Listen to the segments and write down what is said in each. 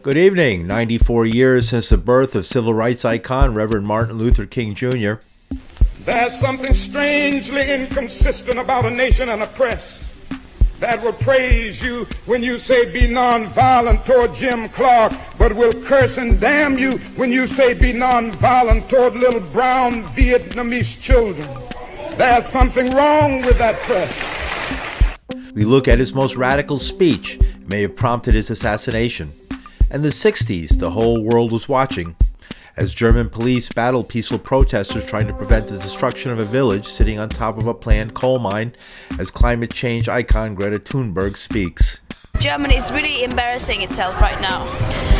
Good evening. 94 years since the birth of civil rights icon Reverend Martin Luther King Jr. There's something strangely inconsistent about a nation and a press that will praise you when you say be nonviolent toward Jim Clark, but will curse and damn you when you say be nonviolent toward little brown Vietnamese children. There's something wrong with that press. We look at his most radical speech, it may have prompted his assassination. In the 60s, the whole world was watching as German police battled peaceful protesters trying to prevent the destruction of a village sitting on top of a planned coal mine, as climate change icon Greta Thunberg speaks. Germany is really embarrassing itself right now.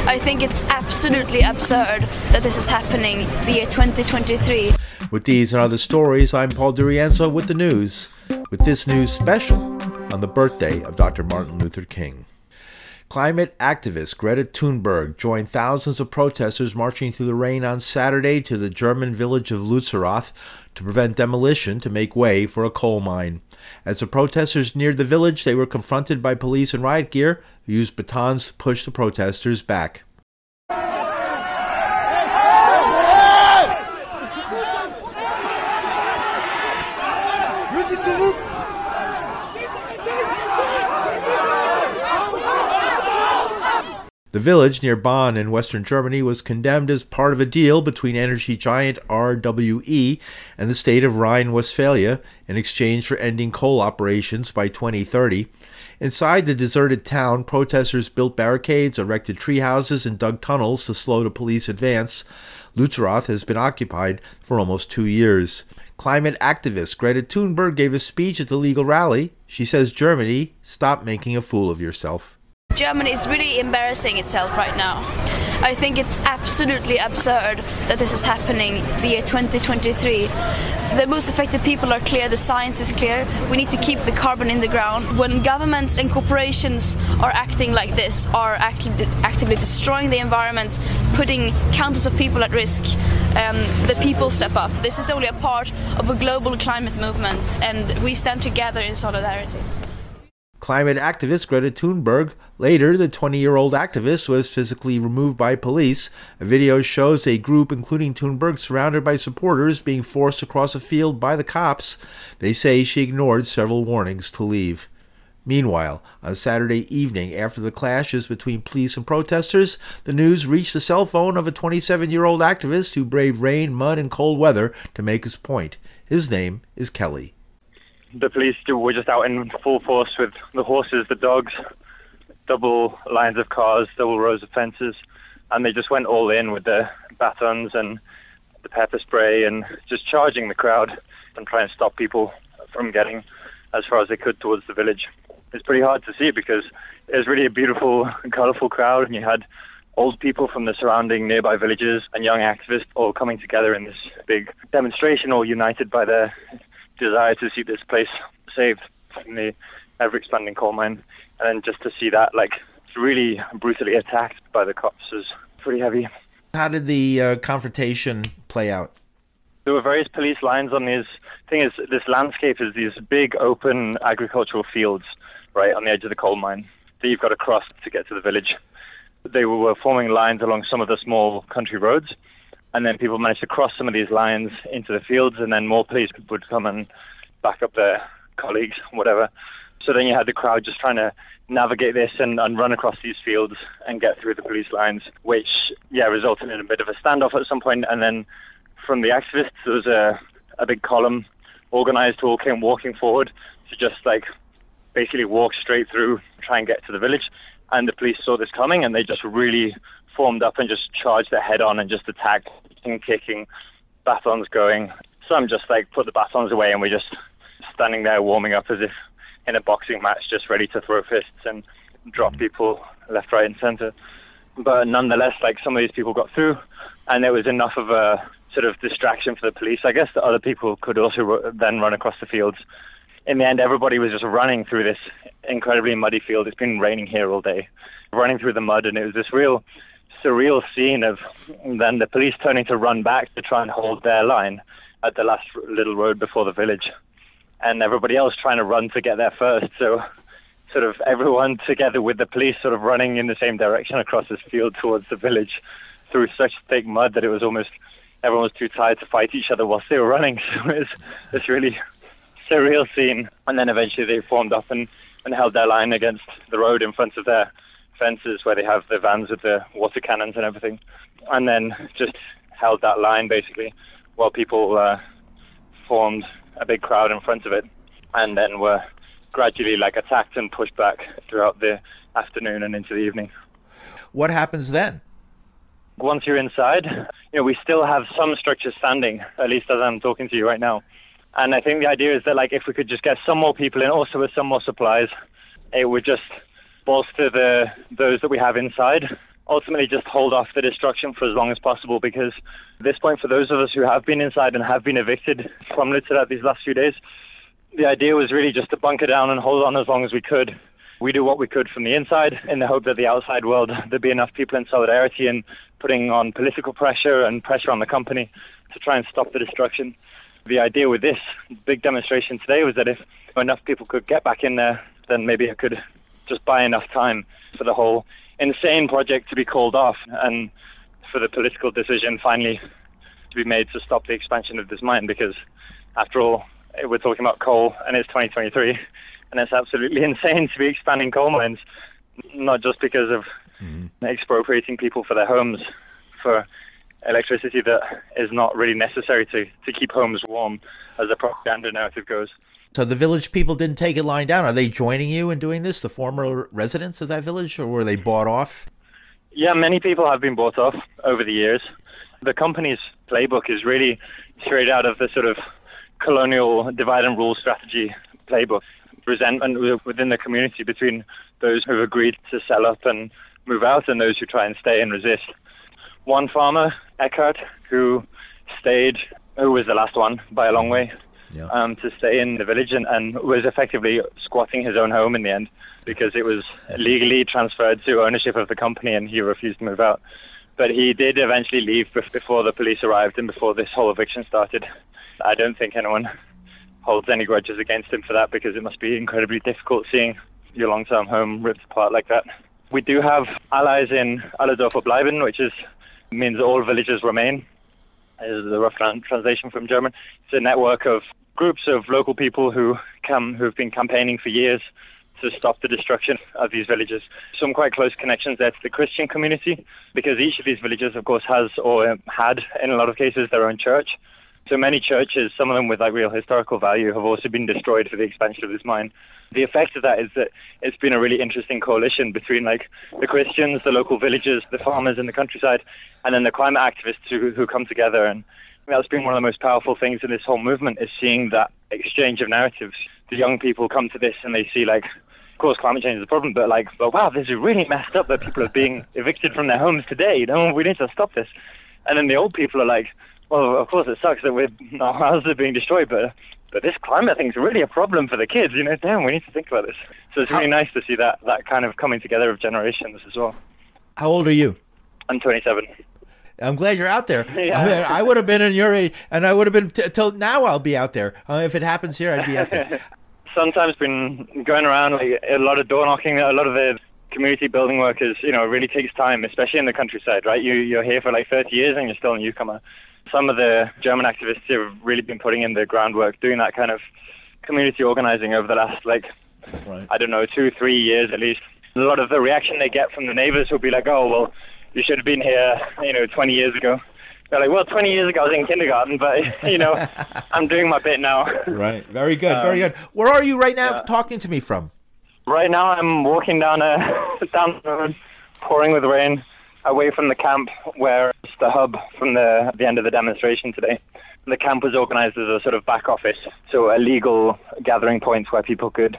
I think it's absolutely absurd that this is happening the year 2023. With these and other stories, I'm Paul DiRienzo with the news, with this news special on the birthday of Dr. Martin Luther King. Climate activist Greta Thunberg joined thousands of protesters marching through the rain on Saturday to the German village of Lützerath to prevent demolition to make way for a coal mine. As the protesters neared the village, they were confronted by police in riot gear who used batons to push the protesters back. The village near Bonn in western Germany was condemned as part of a deal between energy giant RWE and the state of Rhine Westphalia in exchange for ending coal operations by 2030. Inside the deserted town, protesters built barricades, erected tree houses, and dug tunnels to slow the police advance. Lützerath has been occupied for almost two years. Climate activist Greta Thunberg gave a speech at the legal rally. She says Germany, stop making a fool of yourself. Germany is really embarrassing itself right now. I think it's absolutely absurd that this is happening the year 2023. The most affected people are clear, the science is clear. We need to keep the carbon in the ground. When governments and corporations are acting like this, are actively, actively destroying the environment, putting countless of people at risk, um, the people step up. This is only a part of a global climate movement, and we stand together in solidarity climate activist Greta Thunberg. Later, the 20 year old activist was physically removed by police. A video shows a group, including Thunberg, surrounded by supporters, being forced across a field by the cops. They say she ignored several warnings to leave. Meanwhile, on Saturday evening, after the clashes between police and protesters, the news reached the cell phone of a 27 year old activist who braved rain, mud, and cold weather to make his point. His name is Kelly the police were just out in full force with the horses, the dogs, double lines of cars, double rows of fences, and they just went all in with the batons and the pepper spray and just charging the crowd and trying to stop people from getting as far as they could towards the village. It's pretty hard to see because it was really a beautiful, colourful crowd, and you had old people from the surrounding nearby villages and young activists all coming together in this big demonstration, all united by their desire to see this place saved from the ever expanding coal mine, and then just to see that like really brutally attacked by the cops was pretty heavy. How did the uh, confrontation play out? There were various police lines on these. Thing is, this landscape is these big open agricultural fields, right on the edge of the coal mine that you've got to cross to get to the village. They were forming lines along some of the small country roads, and then people managed to cross some of these lines into the fields, and then more police would come and back up their colleagues, whatever. So then you had the crowd just trying to navigate this and, and run across these fields and get through the police lines, which yeah resulted in a bit of a standoff at some point. And then from the activists, there was a a big column organized who all came walking forward to just like basically walk straight through, try and get to the village. And the police saw this coming, and they just really formed up and just charged their head on and just attacked, and kicking, batons going. Some just like put the batons away and we're just standing there warming up as if in a boxing match, just ready to throw fists and drop mm. people left, right, and center. But nonetheless, like some of these people got through, and there was enough of a sort of distraction for the police, I guess, that other people could also then run across the fields. In the end, everybody was just running through this incredibly muddy field. It's been raining here all day, running through the mud, and it was this real surreal scene of then the police turning to run back to try and hold their line at the last little road before the village, and everybody else trying to run to get there first. So sort of everyone together with the police sort of running in the same direction across this field towards the village through such thick mud that it was almost everyone was too tired to fight each other whilst they were running. So it was this really surreal scene. And then eventually they formed up and, and held their line against the road in front of their fences where they have the vans with the water cannons and everything. And then just held that line basically while people uh, formed a big crowd in front of it and then were gradually like attacked and pushed back throughout the afternoon and into the evening. What happens then? Once you're inside, you know, we still have some structures standing, at least as I'm talking to you right now. And I think the idea is that like if we could just get some more people in, also with some more supplies, it would just bolster the those that we have inside. Ultimately, just hold off the destruction for as long as possible because at this point, for those of us who have been inside and have been evicted from Lützerath these last few days, the idea was really just to bunker down and hold on as long as we could. We do what we could from the inside in the hope that the outside world, there'd be enough people in solidarity and putting on political pressure and pressure on the company to try and stop the destruction. The idea with this big demonstration today was that if enough people could get back in there, then maybe it could just buy enough time for the whole insane project to be called off and for the political decision finally to be made to stop the expansion of this mine because after all we're talking about coal and it's 2023 and it's absolutely insane to be expanding coal mines not just because of mm-hmm. expropriating people for their homes for electricity that is not really necessary to, to keep homes warm as the propaganda narrative goes so the village people didn't take it lying down. Are they joining you in doing this, the former residents of that village, or were they bought off? Yeah, many people have been bought off over the years. The company's playbook is really straight out of the sort of colonial divide and rule strategy playbook. Resentment within the community between those who have agreed to sell up and move out and those who try and stay and resist. One farmer, Eckhart, who stayed, who was the last one by a long way, yeah. um, to stay in the village and, and was effectively squatting his own home in the end because it was legally transferred to ownership of the company and he refused to move out. But he did eventually leave before the police arrived and before this whole eviction started. I don't think anyone holds any grudges against him for that because it must be incredibly difficult seeing your long-term home ripped apart like that. We do have allies in Alle Dörfer bleiben, which is means all villages remain. Is the rough translation from German. It's a network of groups of local people who come who've been campaigning for years to stop the destruction of these villages. Some quite close connections there to the Christian community because each of these villages, of course, has or had, in a lot of cases, their own church. So many churches, some of them with like real historical value, have also been destroyed for the expansion of this mine. The effect of that is that it's been a really interesting coalition between like the Christians, the local villagers, the farmers in the countryside, and then the climate activists who, who come together and that's been one of the most powerful things in this whole movement is seeing that exchange of narratives. The young people come to this and they see like, of course, climate change is a problem, but like, well, wow, this is really messed up that people are being evicted from their homes today. You know, we need to stop this. And then the old people are like, well, of course, it sucks that we're, our houses are being destroyed, but but this climate thing is really a problem for the kids. You know, damn, we need to think about this. So it's really nice to see that that kind of coming together of generations as well. How old are you? I'm 27. I'm glad you're out there. Yeah. I, mean, I would have been in your age, and I would have been t- till now. I'll be out there. Uh, if it happens here, I'd be out there. Sometimes been going around like a lot of door knocking. A lot of the community building work is, you know, it really takes time, especially in the countryside, right? You you're here for like 30 years and you're still a newcomer. Some of the German activists have really been putting in the groundwork, doing that kind of community organizing over the last like right. I don't know two three years at least. A lot of the reaction they get from the neighbors will be like, oh well you should have been here, you know, 20 years ago. They're like, well, 20 years ago I was in kindergarten, but you know, I'm doing my bit now. Right. Very good. Um, very good. Where are you right now yeah. talking to me from? Right now I'm walking down a down the road, pouring with rain, away from the camp where it's the hub from the the end of the demonstration today. The camp was organized as a sort of back office, so a legal gathering point where people could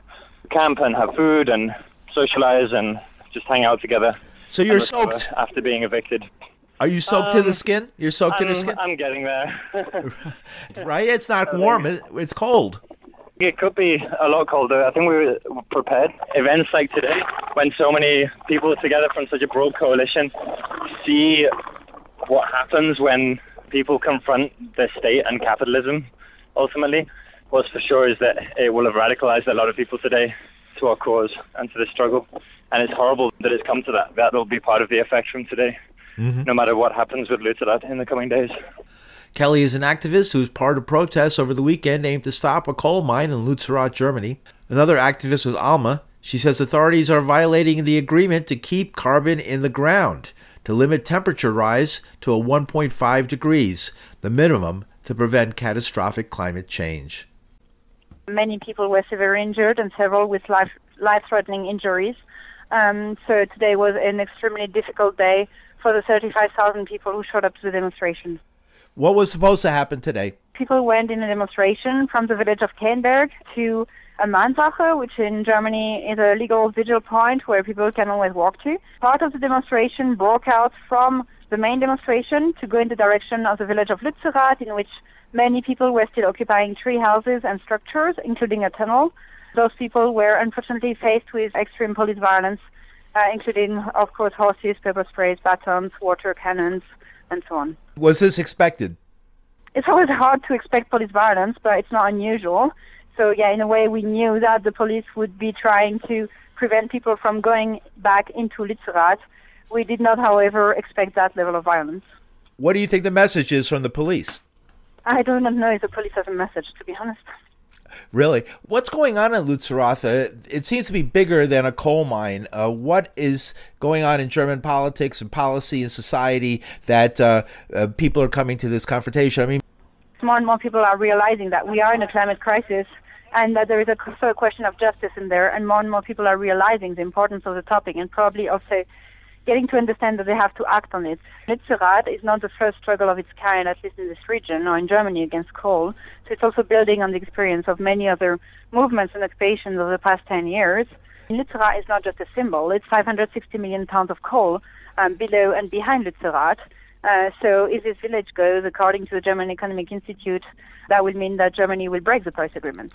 camp and have food and socialize and just hang out together. So you're soaked after being evicted. Are you soaked um, to the skin? You're soaked I'm, to the skin. I'm getting there. right? It's not warm. It's cold. It could be a lot colder. I think we were prepared. Events like today, when so many people together from such a broad coalition see what happens when people confront the state and capitalism, ultimately, what's for sure is that it will have radicalized a lot of people today to our cause and to the struggle. And it's horrible that it's come to that. That will be part of the effect from today, mm-hmm. no matter what happens with Lützerath in the coming days. Kelly is an activist who was part of protests over the weekend aimed to stop a coal mine in Lützerath, Germany. Another activist was Alma. She says authorities are violating the agreement to keep carbon in the ground, to limit temperature rise to a 1.5 degrees, the minimum to prevent catastrophic climate change. Many people were severely injured and several with life life threatening injuries. Um, so today was an extremely difficult day for the 35,000 people who showed up to the demonstration. What was supposed to happen today? People went in a demonstration from the village of Keyenberg to a Mahnwache, which in Germany is a legal vigil point where people can always walk to. Part of the demonstration broke out from the main demonstration to go in the direction of the village of Lützerath, in which many people were still occupying tree houses and structures, including a tunnel. Those people were unfortunately faced with extreme police violence, uh, including, of course, horses, pepper sprays, batons, water cannons, and so on. Was this expected? It's always hard to expect police violence, but it's not unusual. So, yeah, in a way, we knew that the police would be trying to prevent people from going back into Lützerath. We did not, however, expect that level of violence. What do you think the message is from the police? I do not know if the police has a message, to be honest. Really? What's going on in Lützerath? Uh, it seems to be bigger than a coal mine. Uh, what is going on in German politics and policy and society that uh, uh, people are coming to this confrontation? I mean, more and more people are realizing that we are in a climate crisis and that there is a, a question of justice in there, and more and more people are realizing the importance of the topic and probably also getting to understand that they have to act on it. Lützerath is not the first struggle of its kind, at least in this region or in Germany, against coal. So it's also building on the experience of many other movements and occupations of the past 10 years. Lützerath is not just a symbol, it's 560 million tons of coal um, below and behind Lützerath. Uh, so if this village goes according to the German Economic Institute, that will mean that Germany will break the Paris Agreement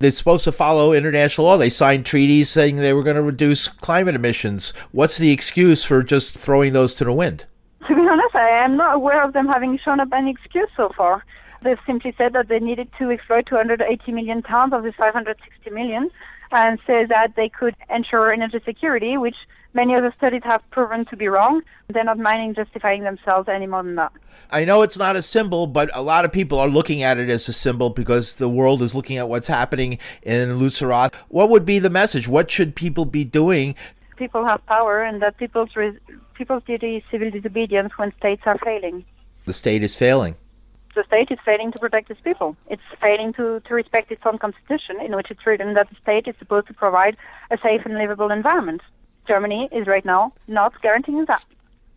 they're supposed to follow international law. They signed treaties saying they were going to reduce climate emissions. What's the excuse for just throwing those to the wind? To be honest, I am not aware of them having shown up any excuse so far. They've simply said that they needed to exploit 280 million tons of the 560 million and say that they could ensure energy security, which many of the studies have proven to be wrong. They're not minding justifying themselves any more than that. I know it's not a symbol, but a lot of people are looking at it as a symbol because the world is looking at what's happening in Lützerath. What would be the message? What should people be doing? People have power, and that people's res- people's duty is civil disobedience when states are failing. The state is failing. The state is failing to protect its people. It's failing to, to respect its own constitution, in which it's written that the state is supposed to provide a safe and livable environment. Germany is right now not guaranteeing that.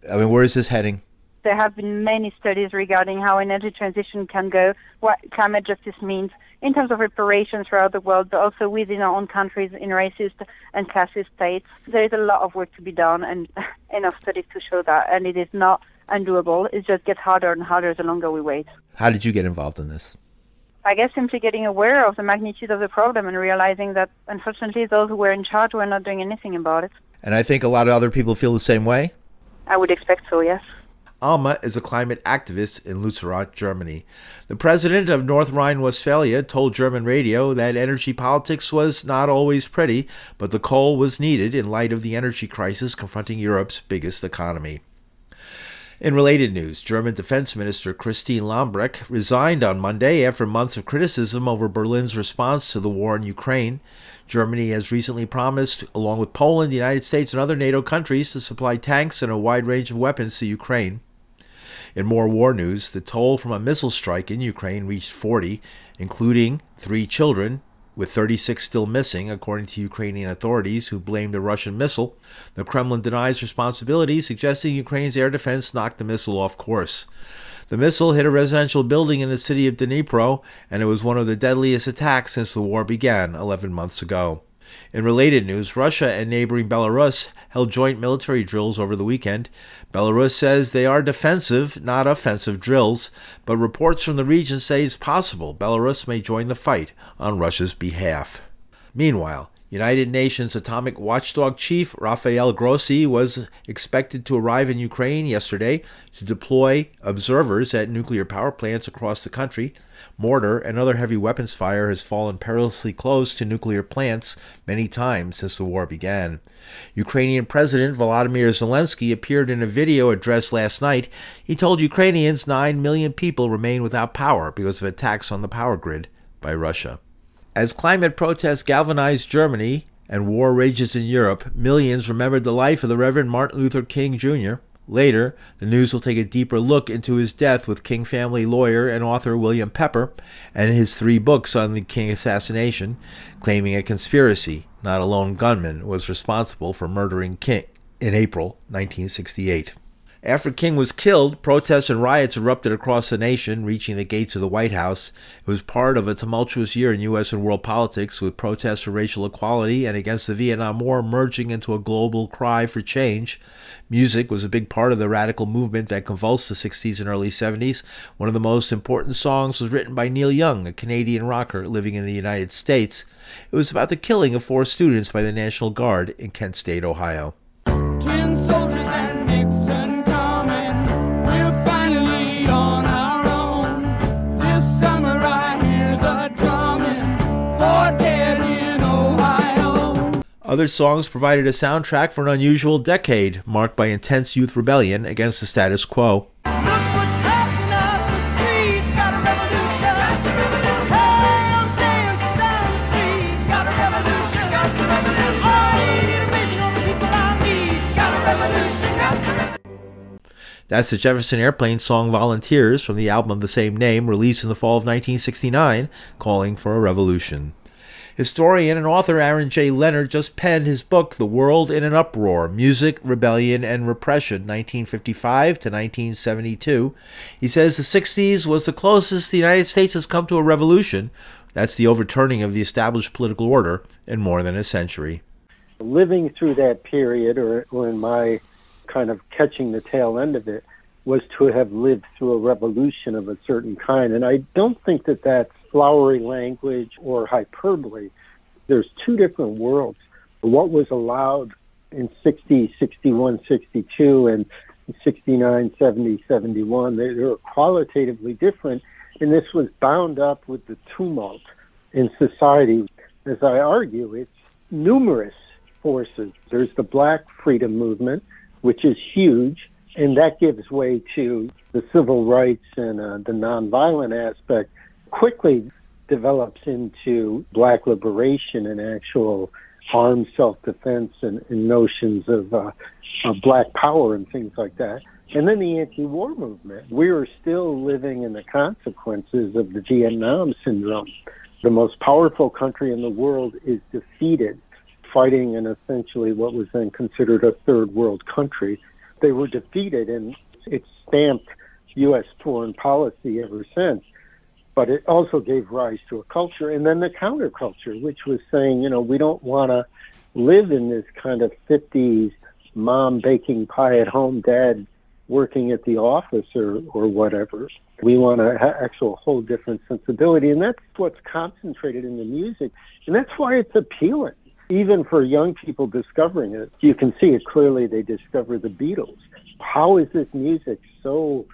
I mean, where is this heading? There have been many studies regarding how energy transition can go, what climate justice means in terms of reparations throughout the world, but also within our own countries in racist and classist states. There is a lot of work to be done and enough studies to show that, and it is not undoable. It just gets harder and harder the longer we wait. How did you get involved in this? I guess simply getting aware of the magnitude of the problem and realizing that unfortunately those who were in charge were not doing anything about it. And I think a lot of other people feel the same way. I would expect so, yes. Alma is a climate activist in Lützerath, Germany. The president of North Rhine Westphalia told German radio that energy politics was not always pretty, but the coal was needed in light of the energy crisis confronting Europe's biggest economy. In related news, German Defense Minister Christine Lambrecht resigned on Monday after months of criticism over Berlin's response to the war in Ukraine. Germany has recently promised, along with Poland, the United States, and other NATO countries, to supply tanks and a wide range of weapons to Ukraine. In more war news, the toll from a missile strike in Ukraine reached 40, including three children, with 36 still missing, according to Ukrainian authorities who blamed a Russian missile. The Kremlin denies responsibility, suggesting Ukraine's air defense knocked the missile off course. The missile hit a residential building in the city of Dnipro, and it was one of the deadliest attacks since the war began 11 months ago. In related news, Russia and neighboring Belarus held joint military drills over the weekend. Belarus says they are defensive, not offensive drills, but reports from the region say it's possible Belarus may join the fight on Russia's behalf. Meanwhile, United Nations Atomic Watchdog Chief Rafael Grossi was expected to arrive in Ukraine yesterday to deploy observers at nuclear power plants across the country. Mortar and other heavy weapons fire has fallen perilously close to nuclear plants many times since the war began. Ukrainian President Volodymyr Zelensky appeared in a video address last night. He told Ukrainians 9 million people remain without power because of attacks on the power grid by Russia. As climate protests galvanized Germany and war rages in Europe, millions remembered the life of the Reverend Martin Luther King Jr. Later, the news will take a deeper look into his death with King family lawyer and author William Pepper and his three books on the King assassination, claiming a conspiracy, not a lone gunman, was responsible for murdering King in April 1968. After King was killed, protests and riots erupted across the nation, reaching the gates of the White House. It was part of a tumultuous year in U.S. and world politics, with protests for racial equality and against the Vietnam War merging into a global cry for change. Music was a big part of the radical movement that convulsed the 60s and early 70s. One of the most important songs was written by Neil Young, a Canadian rocker living in the United States. It was about the killing of four students by the National Guard in Kent State, Ohio. Other songs provided a soundtrack for an unusual decade, marked by intense youth rebellion against the status quo. That's the Jefferson Airplane song Volunteers from the album of the same name, released in the fall of 1969, calling for a revolution. Historian and author Aaron J. Leonard just penned his book, The World in an Uproar Music, Rebellion, and Repression, 1955 to 1972. He says the 60s was the closest the United States has come to a revolution. That's the overturning of the established political order in more than a century. Living through that period, or, or in my kind of catching the tail end of it, was to have lived through a revolution of a certain kind. And I don't think that that's flowery language or hyperbole. There's two different worlds. What was allowed in 60, 61, 62, and 69, 70, 71, they, they were qualitatively different. And this was bound up with the tumult in society. As I argue, it's numerous forces. There's the black freedom movement, which is huge, and that gives way to the civil rights and uh, the nonviolent aspect quickly develops into black liberation and actual armed self-defense and, and notions of, uh, of black power and things like that. And then the anti-war movement. We are still living in the consequences of the Vietnam syndrome. The most powerful country in the world is defeated, fighting in essentially what was then considered a third world country. They were defeated, and it stamped U.S. foreign policy ever since but it also gave rise to a culture and then the counterculture, which was saying, you know, we don't want to live in this kind of 50s mom baking pie at home, dad working at the office or, or whatever. We want a ha- actual whole different sensibility. And that's what's concentrated in the music. And that's why it's appealing. Even for young people discovering it, you can see it clearly. They discover the Beatles. How is this music so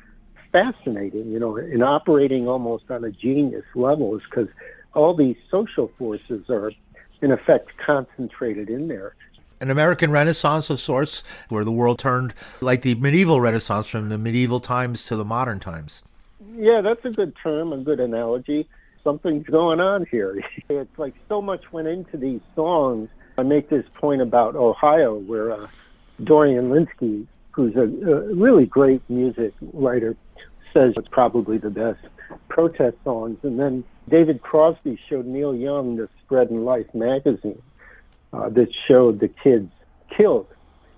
fascinating, you know, and operating almost on a genius level is because all these social forces are, in effect, concentrated in there. An American Renaissance of sorts, where the world turned like the medieval Renaissance from the medieval times to the modern times. Yeah, that's a good term, a good analogy. Something's going on here. It's like so much went into these songs. I make this point about Ohio, where uh, Dorian Lynskey, who's a, a really great music writer, says it's probably the best protest songs. And then David Crosby showed Neil Young the Spread in Life magazine uh, that showed the kids killed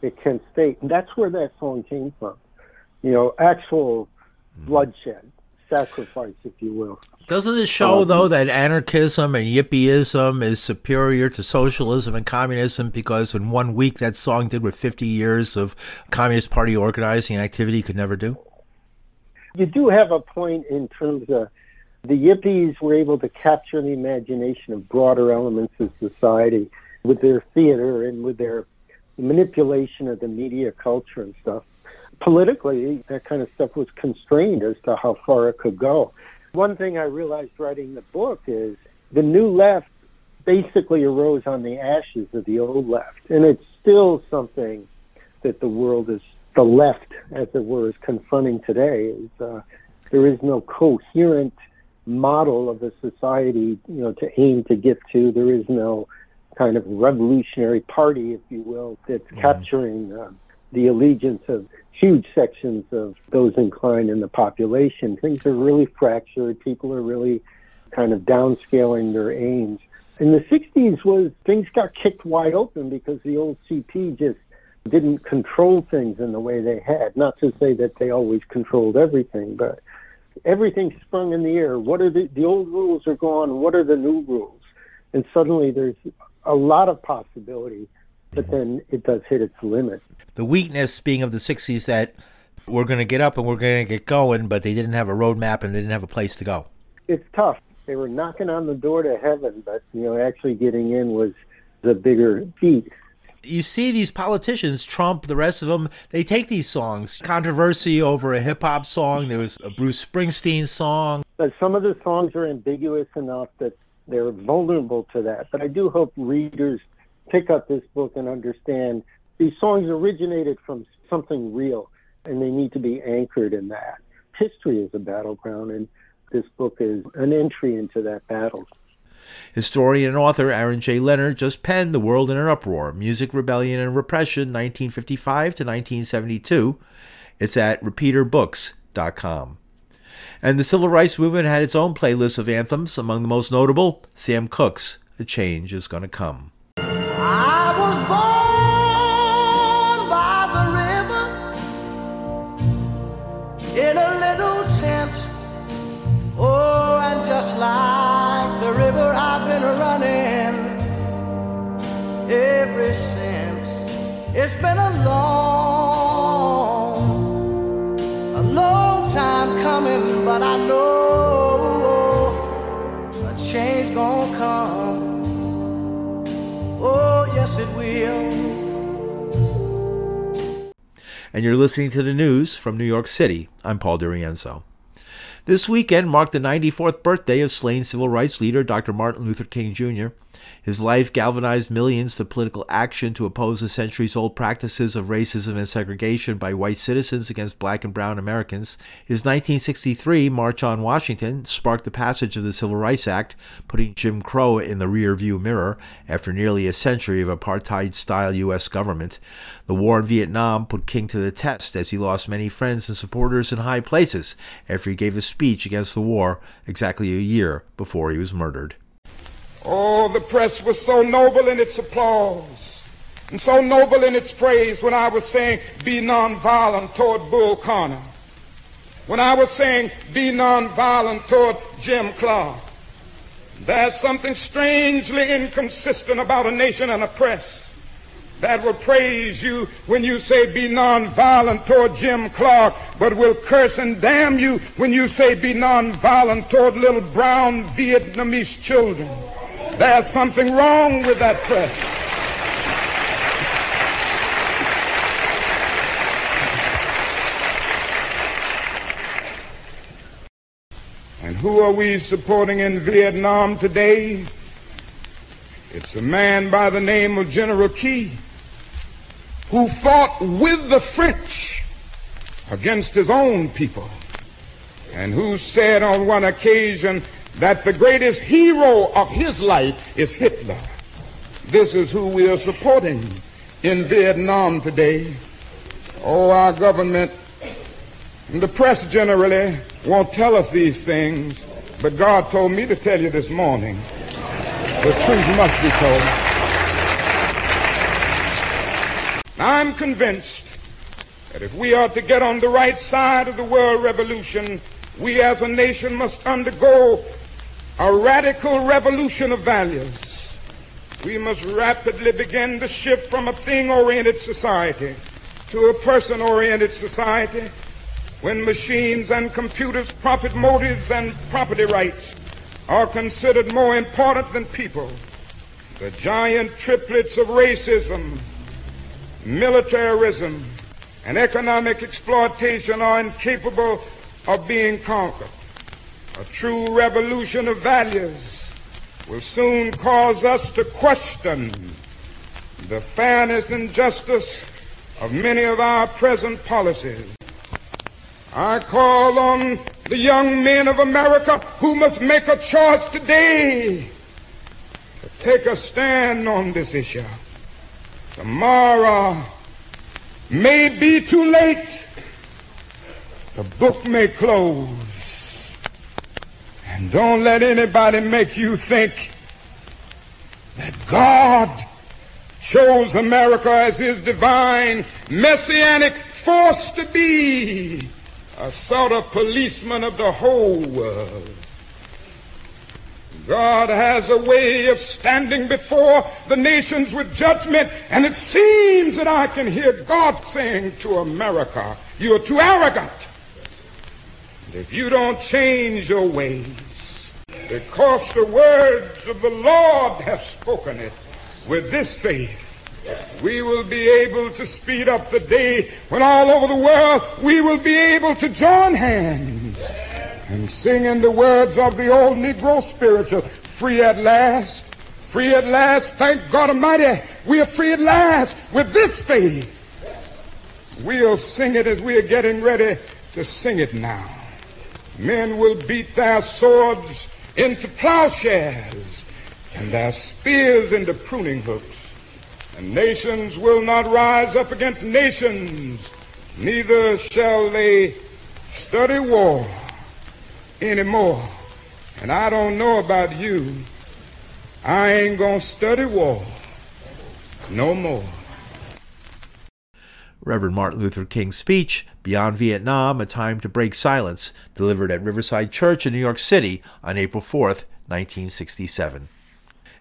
at Kent State. And that's where that song came from. You know, actual bloodshed, sacrifice, if you will. Doesn't it show, um, though, that anarchism and yippieism is superior to socialism and communism because in one week that song did what 50 years of Communist Party organizing activity could never do? You do have a point in terms of the yippies were able to capture the imagination of broader elements of society. with their theater and with their manipulation of the media culture and stuff. Politically, that kind of stuff was constrained as to how far it could go. One thing I realized writing the book is the new left basically arose on the ashes of the old left. And it's still something that the world is, the left, as it were, is confronting today. Is uh, there is no coherent model of a society, you know, to aim to get to. There is no kind of revolutionary party, if you will, that's mm. capturing uh, the allegiance of huge sections of those inclined in the population. Things are really fractured. People are really kind of downscaling their aims. In the 60s was things got kicked wide open because the old CP just didn't control things in the way they had. Not to say that they always controlled everything, but everything sprung in the air. What are the the old rules are gone? What are the new rules? And suddenly there's a lot of possibility, but then it does hit its limit. The weakness being of the 60s that we're going to get up and we're going to get going, but they didn't have a roadmap and they didn't have a place to go. It's tough. They were knocking on the door to heaven, but you know, actually getting in was the bigger feat you see these politicians, Trump, the rest of them, they take these songs, controversy over a hip hop song. There was a Bruce Springsteen song. But some of the songs are ambiguous enough that they're vulnerable to that. But I do hope readers pick up this book and understand these songs originated from something real and they need to be anchored in that. History is a battleground, and this book is an entry into that battle. Historian and author Aaron J. Leonard just penned The World in an Uproar Music, Rebellion, and Repression, 1955 to 1972. It's at repeaterbooks.com. And the civil rights movement had its own playlist of anthems, among the most notable, Sam Cooke's A Change is Gonna Come. I was born ever since. It's been a long a long time coming, but I know a change gonna come. Oh, yes, it will. And you're listening to the news from New York City. I'm Paul DiRienzo. This weekend marked the 94th birthday of slain civil rights leader Dr. Martin Luther King Jr. His life galvanized millions to political action to oppose the centuries old practices of racism and segregation by white citizens against black and brown Americans. His 1963 March on Washington sparked the passage of the Civil Rights Act, putting Jim Crow in the rearview mirror after nearly a century of apartheid style U.S. government. The war in Vietnam put King to the test as he lost many friends and supporters in high places after he gave a speech against the war exactly a year before he was murdered. Oh, the press was so noble in its applause and so noble in its praise when I was saying, be nonviolent toward Bull Connor. When I was saying, be nonviolent toward Jim Clark. There's something strangely inconsistent about a nation and a press that will praise you when you say be nonviolent toward Jim Clark, but will curse and damn you when you say be nonviolent toward little brown Vietnamese children. There's something wrong with that press. And who are we supporting in Vietnam today? It's a man by the name of General Ky who fought with the French against his own people and who said on one occasion that the greatest hero of his life is Hitler. This is who we are supporting in Vietnam today. Oh, our government and the press generally won't tell us these things, but God told me to tell you this morning. The truth must be told. I'm convinced that if we are to get on the right side of the world revolution, we as a nation must undergo a radical revolution of values. We must rapidly begin to shift from a thing-oriented society to a person-oriented society when machines and computers, profit motives, and property rights are considered more important than people. The giant triplets of racism, militarism, and economic exploitation are incapable of being conquered. A true revolution of values will soon cause us to question the fairness and justice of many of our present policies. I call on the young men of America who must make a choice today to take a stand on this issue. Tomorrow may be too late. The book may close. And don't let anybody make you think that God chose America as his divine messianic force to be a sort of policeman of the whole world. God has a way of standing before the nations with judgment, and it seems that I can hear God saying to America, You're too arrogant. And if you don't change your ways, because the words of the Lord have spoken it, with this faith, we will be able to speed up the day when all over the world we will be able to join hands and sing in the words of the old Negro spiritual, free at last, free at last, thank God Almighty, we are free at last with this faith. We'll sing it as we are getting ready to sing it now. Men will beat their swords into plowshares and their spears into pruning hooks. And nations will not rise up against nations, neither shall they study war anymore. And I don't know about you, I ain't gonna study war no more. Reverend Martin Luther King's speech, Beyond Vietnam A Time to Break Silence, delivered at Riverside Church in New York City on April 4th, 1967.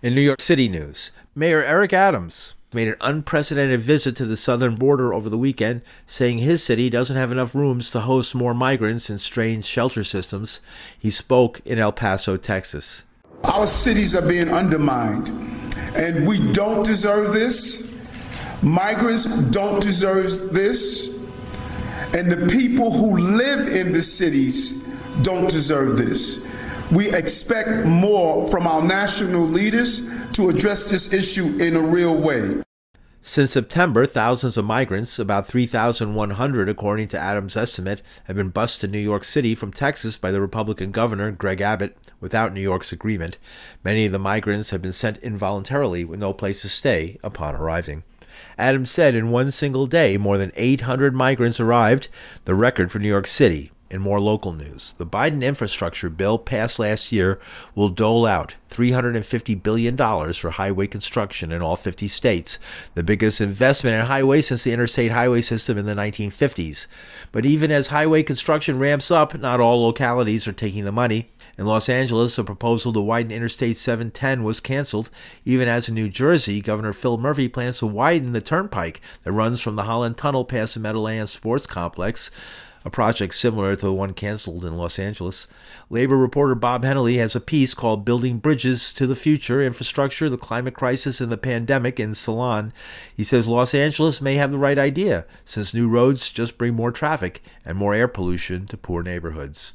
In New York City news, Mayor Eric Adams made an unprecedented visit to the southern border over the weekend, saying his city doesn't have enough rooms to host more migrants in strange shelter systems. He spoke in El Paso, Texas. Our cities are being undermined, and we don't deserve this. Migrants don't deserve this. And the people who live in the cities don't deserve this. We expect more from our national leaders to address this issue in a real way. Since September, thousands of migrants, about 3,100 according to Adams' estimate, have been bused to New York City from Texas by the Republican governor, Greg Abbott, without New York's agreement. Many of the migrants have been sent involuntarily with no place to stay upon arriving. Adams said in one single day, more than 800 migrants arrived, the record for New York City. In more local news, the Biden infrastructure bill passed last year will dole out $350 billion for highway construction in all 50 states, the biggest investment in highways since the interstate highway system in the 1950s. But even as highway construction ramps up, not all localities are taking the money. In Los Angeles, a proposal to widen Interstate 710 was canceled, even as in New Jersey, Governor Phil Murphy plans to widen the turnpike that runs from the Holland Tunnel past the Meadowlands Sports Complex a project similar to the one canceled in Los Angeles. Labor reporter Bob Hennelly has a piece called Building Bridges to the Future Infrastructure, the Climate Crisis, and the Pandemic in Salon. He says Los Angeles may have the right idea, since new roads just bring more traffic and more air pollution to poor neighborhoods.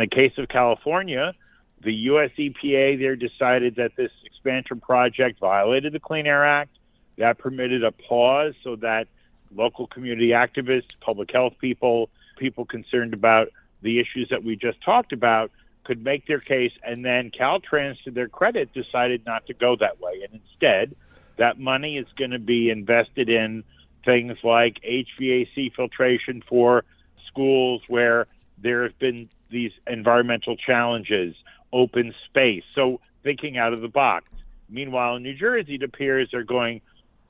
In the case of California, the U.S. EPA there decided that this expansion project violated the Clean Air Act. That permitted a pause so that local community activists, public health people, people concerned about the issues that we just talked about could make their case, and then Caltrans, to their credit, decided not to go that way. And instead, that money is going to be invested in things like HVAC filtration for schools where there have been these environmental challenges, open space. So thinking out of the box. Meanwhile, in New Jersey, it appears they're going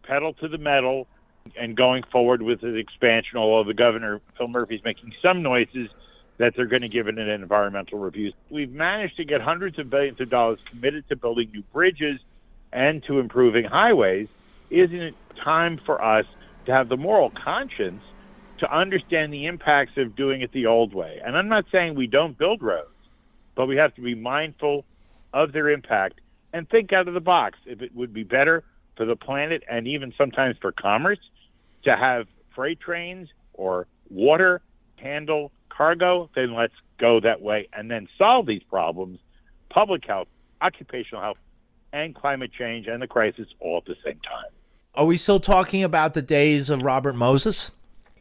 pedal to the metal and going forward with the expansion, although the governor, Phil Murphy, is making some noises that they're going to give it an environmental review. We've managed to get hundreds of billions of dollars committed to building new bridges and to improving highways. Isn't it time for us to have the moral conscience to understand the impacts of doing it the old way? And I'm not saying we don't build roads, but we have to be mindful of their impact and think out of the box. If it would be better for the planet and even sometimes for commerce to have freight trains or water handle cargo, then let's go that way and then solve these problems public health, occupational health, and climate change and the crisis all at the same time. Are we still talking about the days of Robert Moses?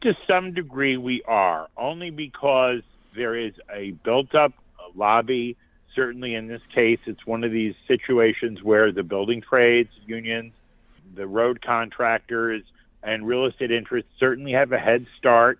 To some degree, we are, only because there is a built up lobby. Certainly, in this case, it's one of these situations where the building trades unions, the road contractors, and real estate interests certainly have a head start.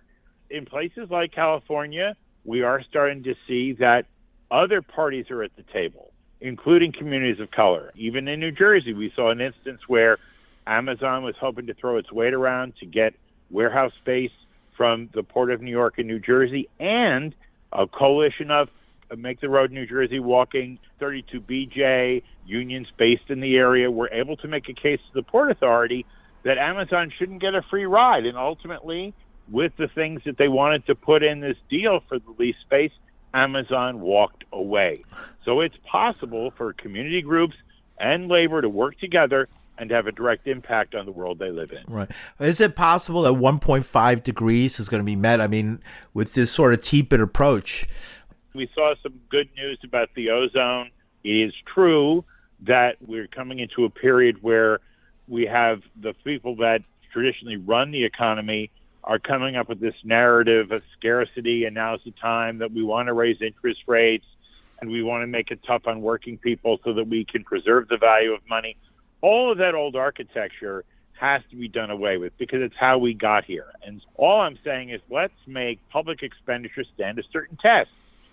In places like California, we are starting to see that other parties are at the table, including communities of color. Even in New Jersey, we saw an instance where Amazon was hoping to throw its weight around to get warehouse space from the Port of New York and New Jersey, and a coalition of Make the Road New Jersey Walking, 32BJ, unions based in the area were able to make a case to the Port Authority that Amazon shouldn't get a free ride. And ultimately, with the things that they wanted to put in this deal for the lease space, Amazon walked away. So it's possible for community groups and labor to work together and have a direct impact on the world they live in. Right. Is it possible that 1.5 degrees is going to be met? I mean, with this sort of tepid approach. We saw some good news about the ozone. It is true that we're coming into a period where we have the people that traditionally run the economy are coming up with this narrative of scarcity, and now's the time that we want to raise interest rates and we want to make it tough on working people so that we can preserve the value of money all of that old architecture has to be done away with because it's how we got here. And all I'm saying is let's make public expenditure stand a certain test.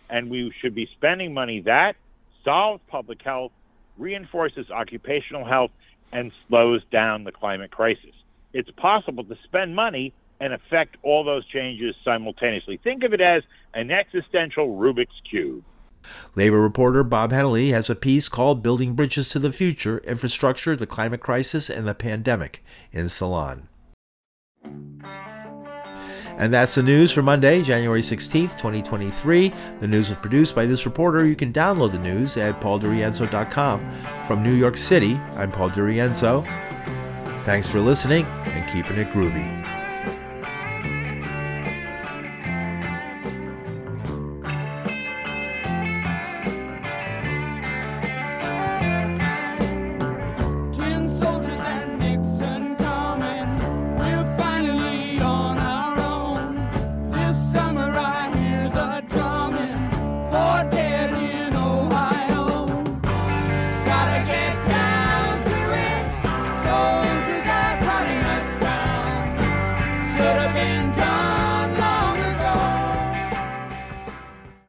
And we should be spending money that solves public health, reinforces occupational health, and slows down the climate crisis. It's possible to spend money and affect all those changes simultaneously. Think of it as an existential Rubik's Cube. Labor reporter Bob Hennelly has a piece called Building Bridges to the Future Infrastructure, the Climate Crisis, and the Pandemic in Salon. And that's the news for Monday, January 16th, 2023. The news was produced by this reporter. You can download the news at pauldirienzo.com. From New York City, I'm Paul Dirienzo. Thanks for listening and keeping it groovy.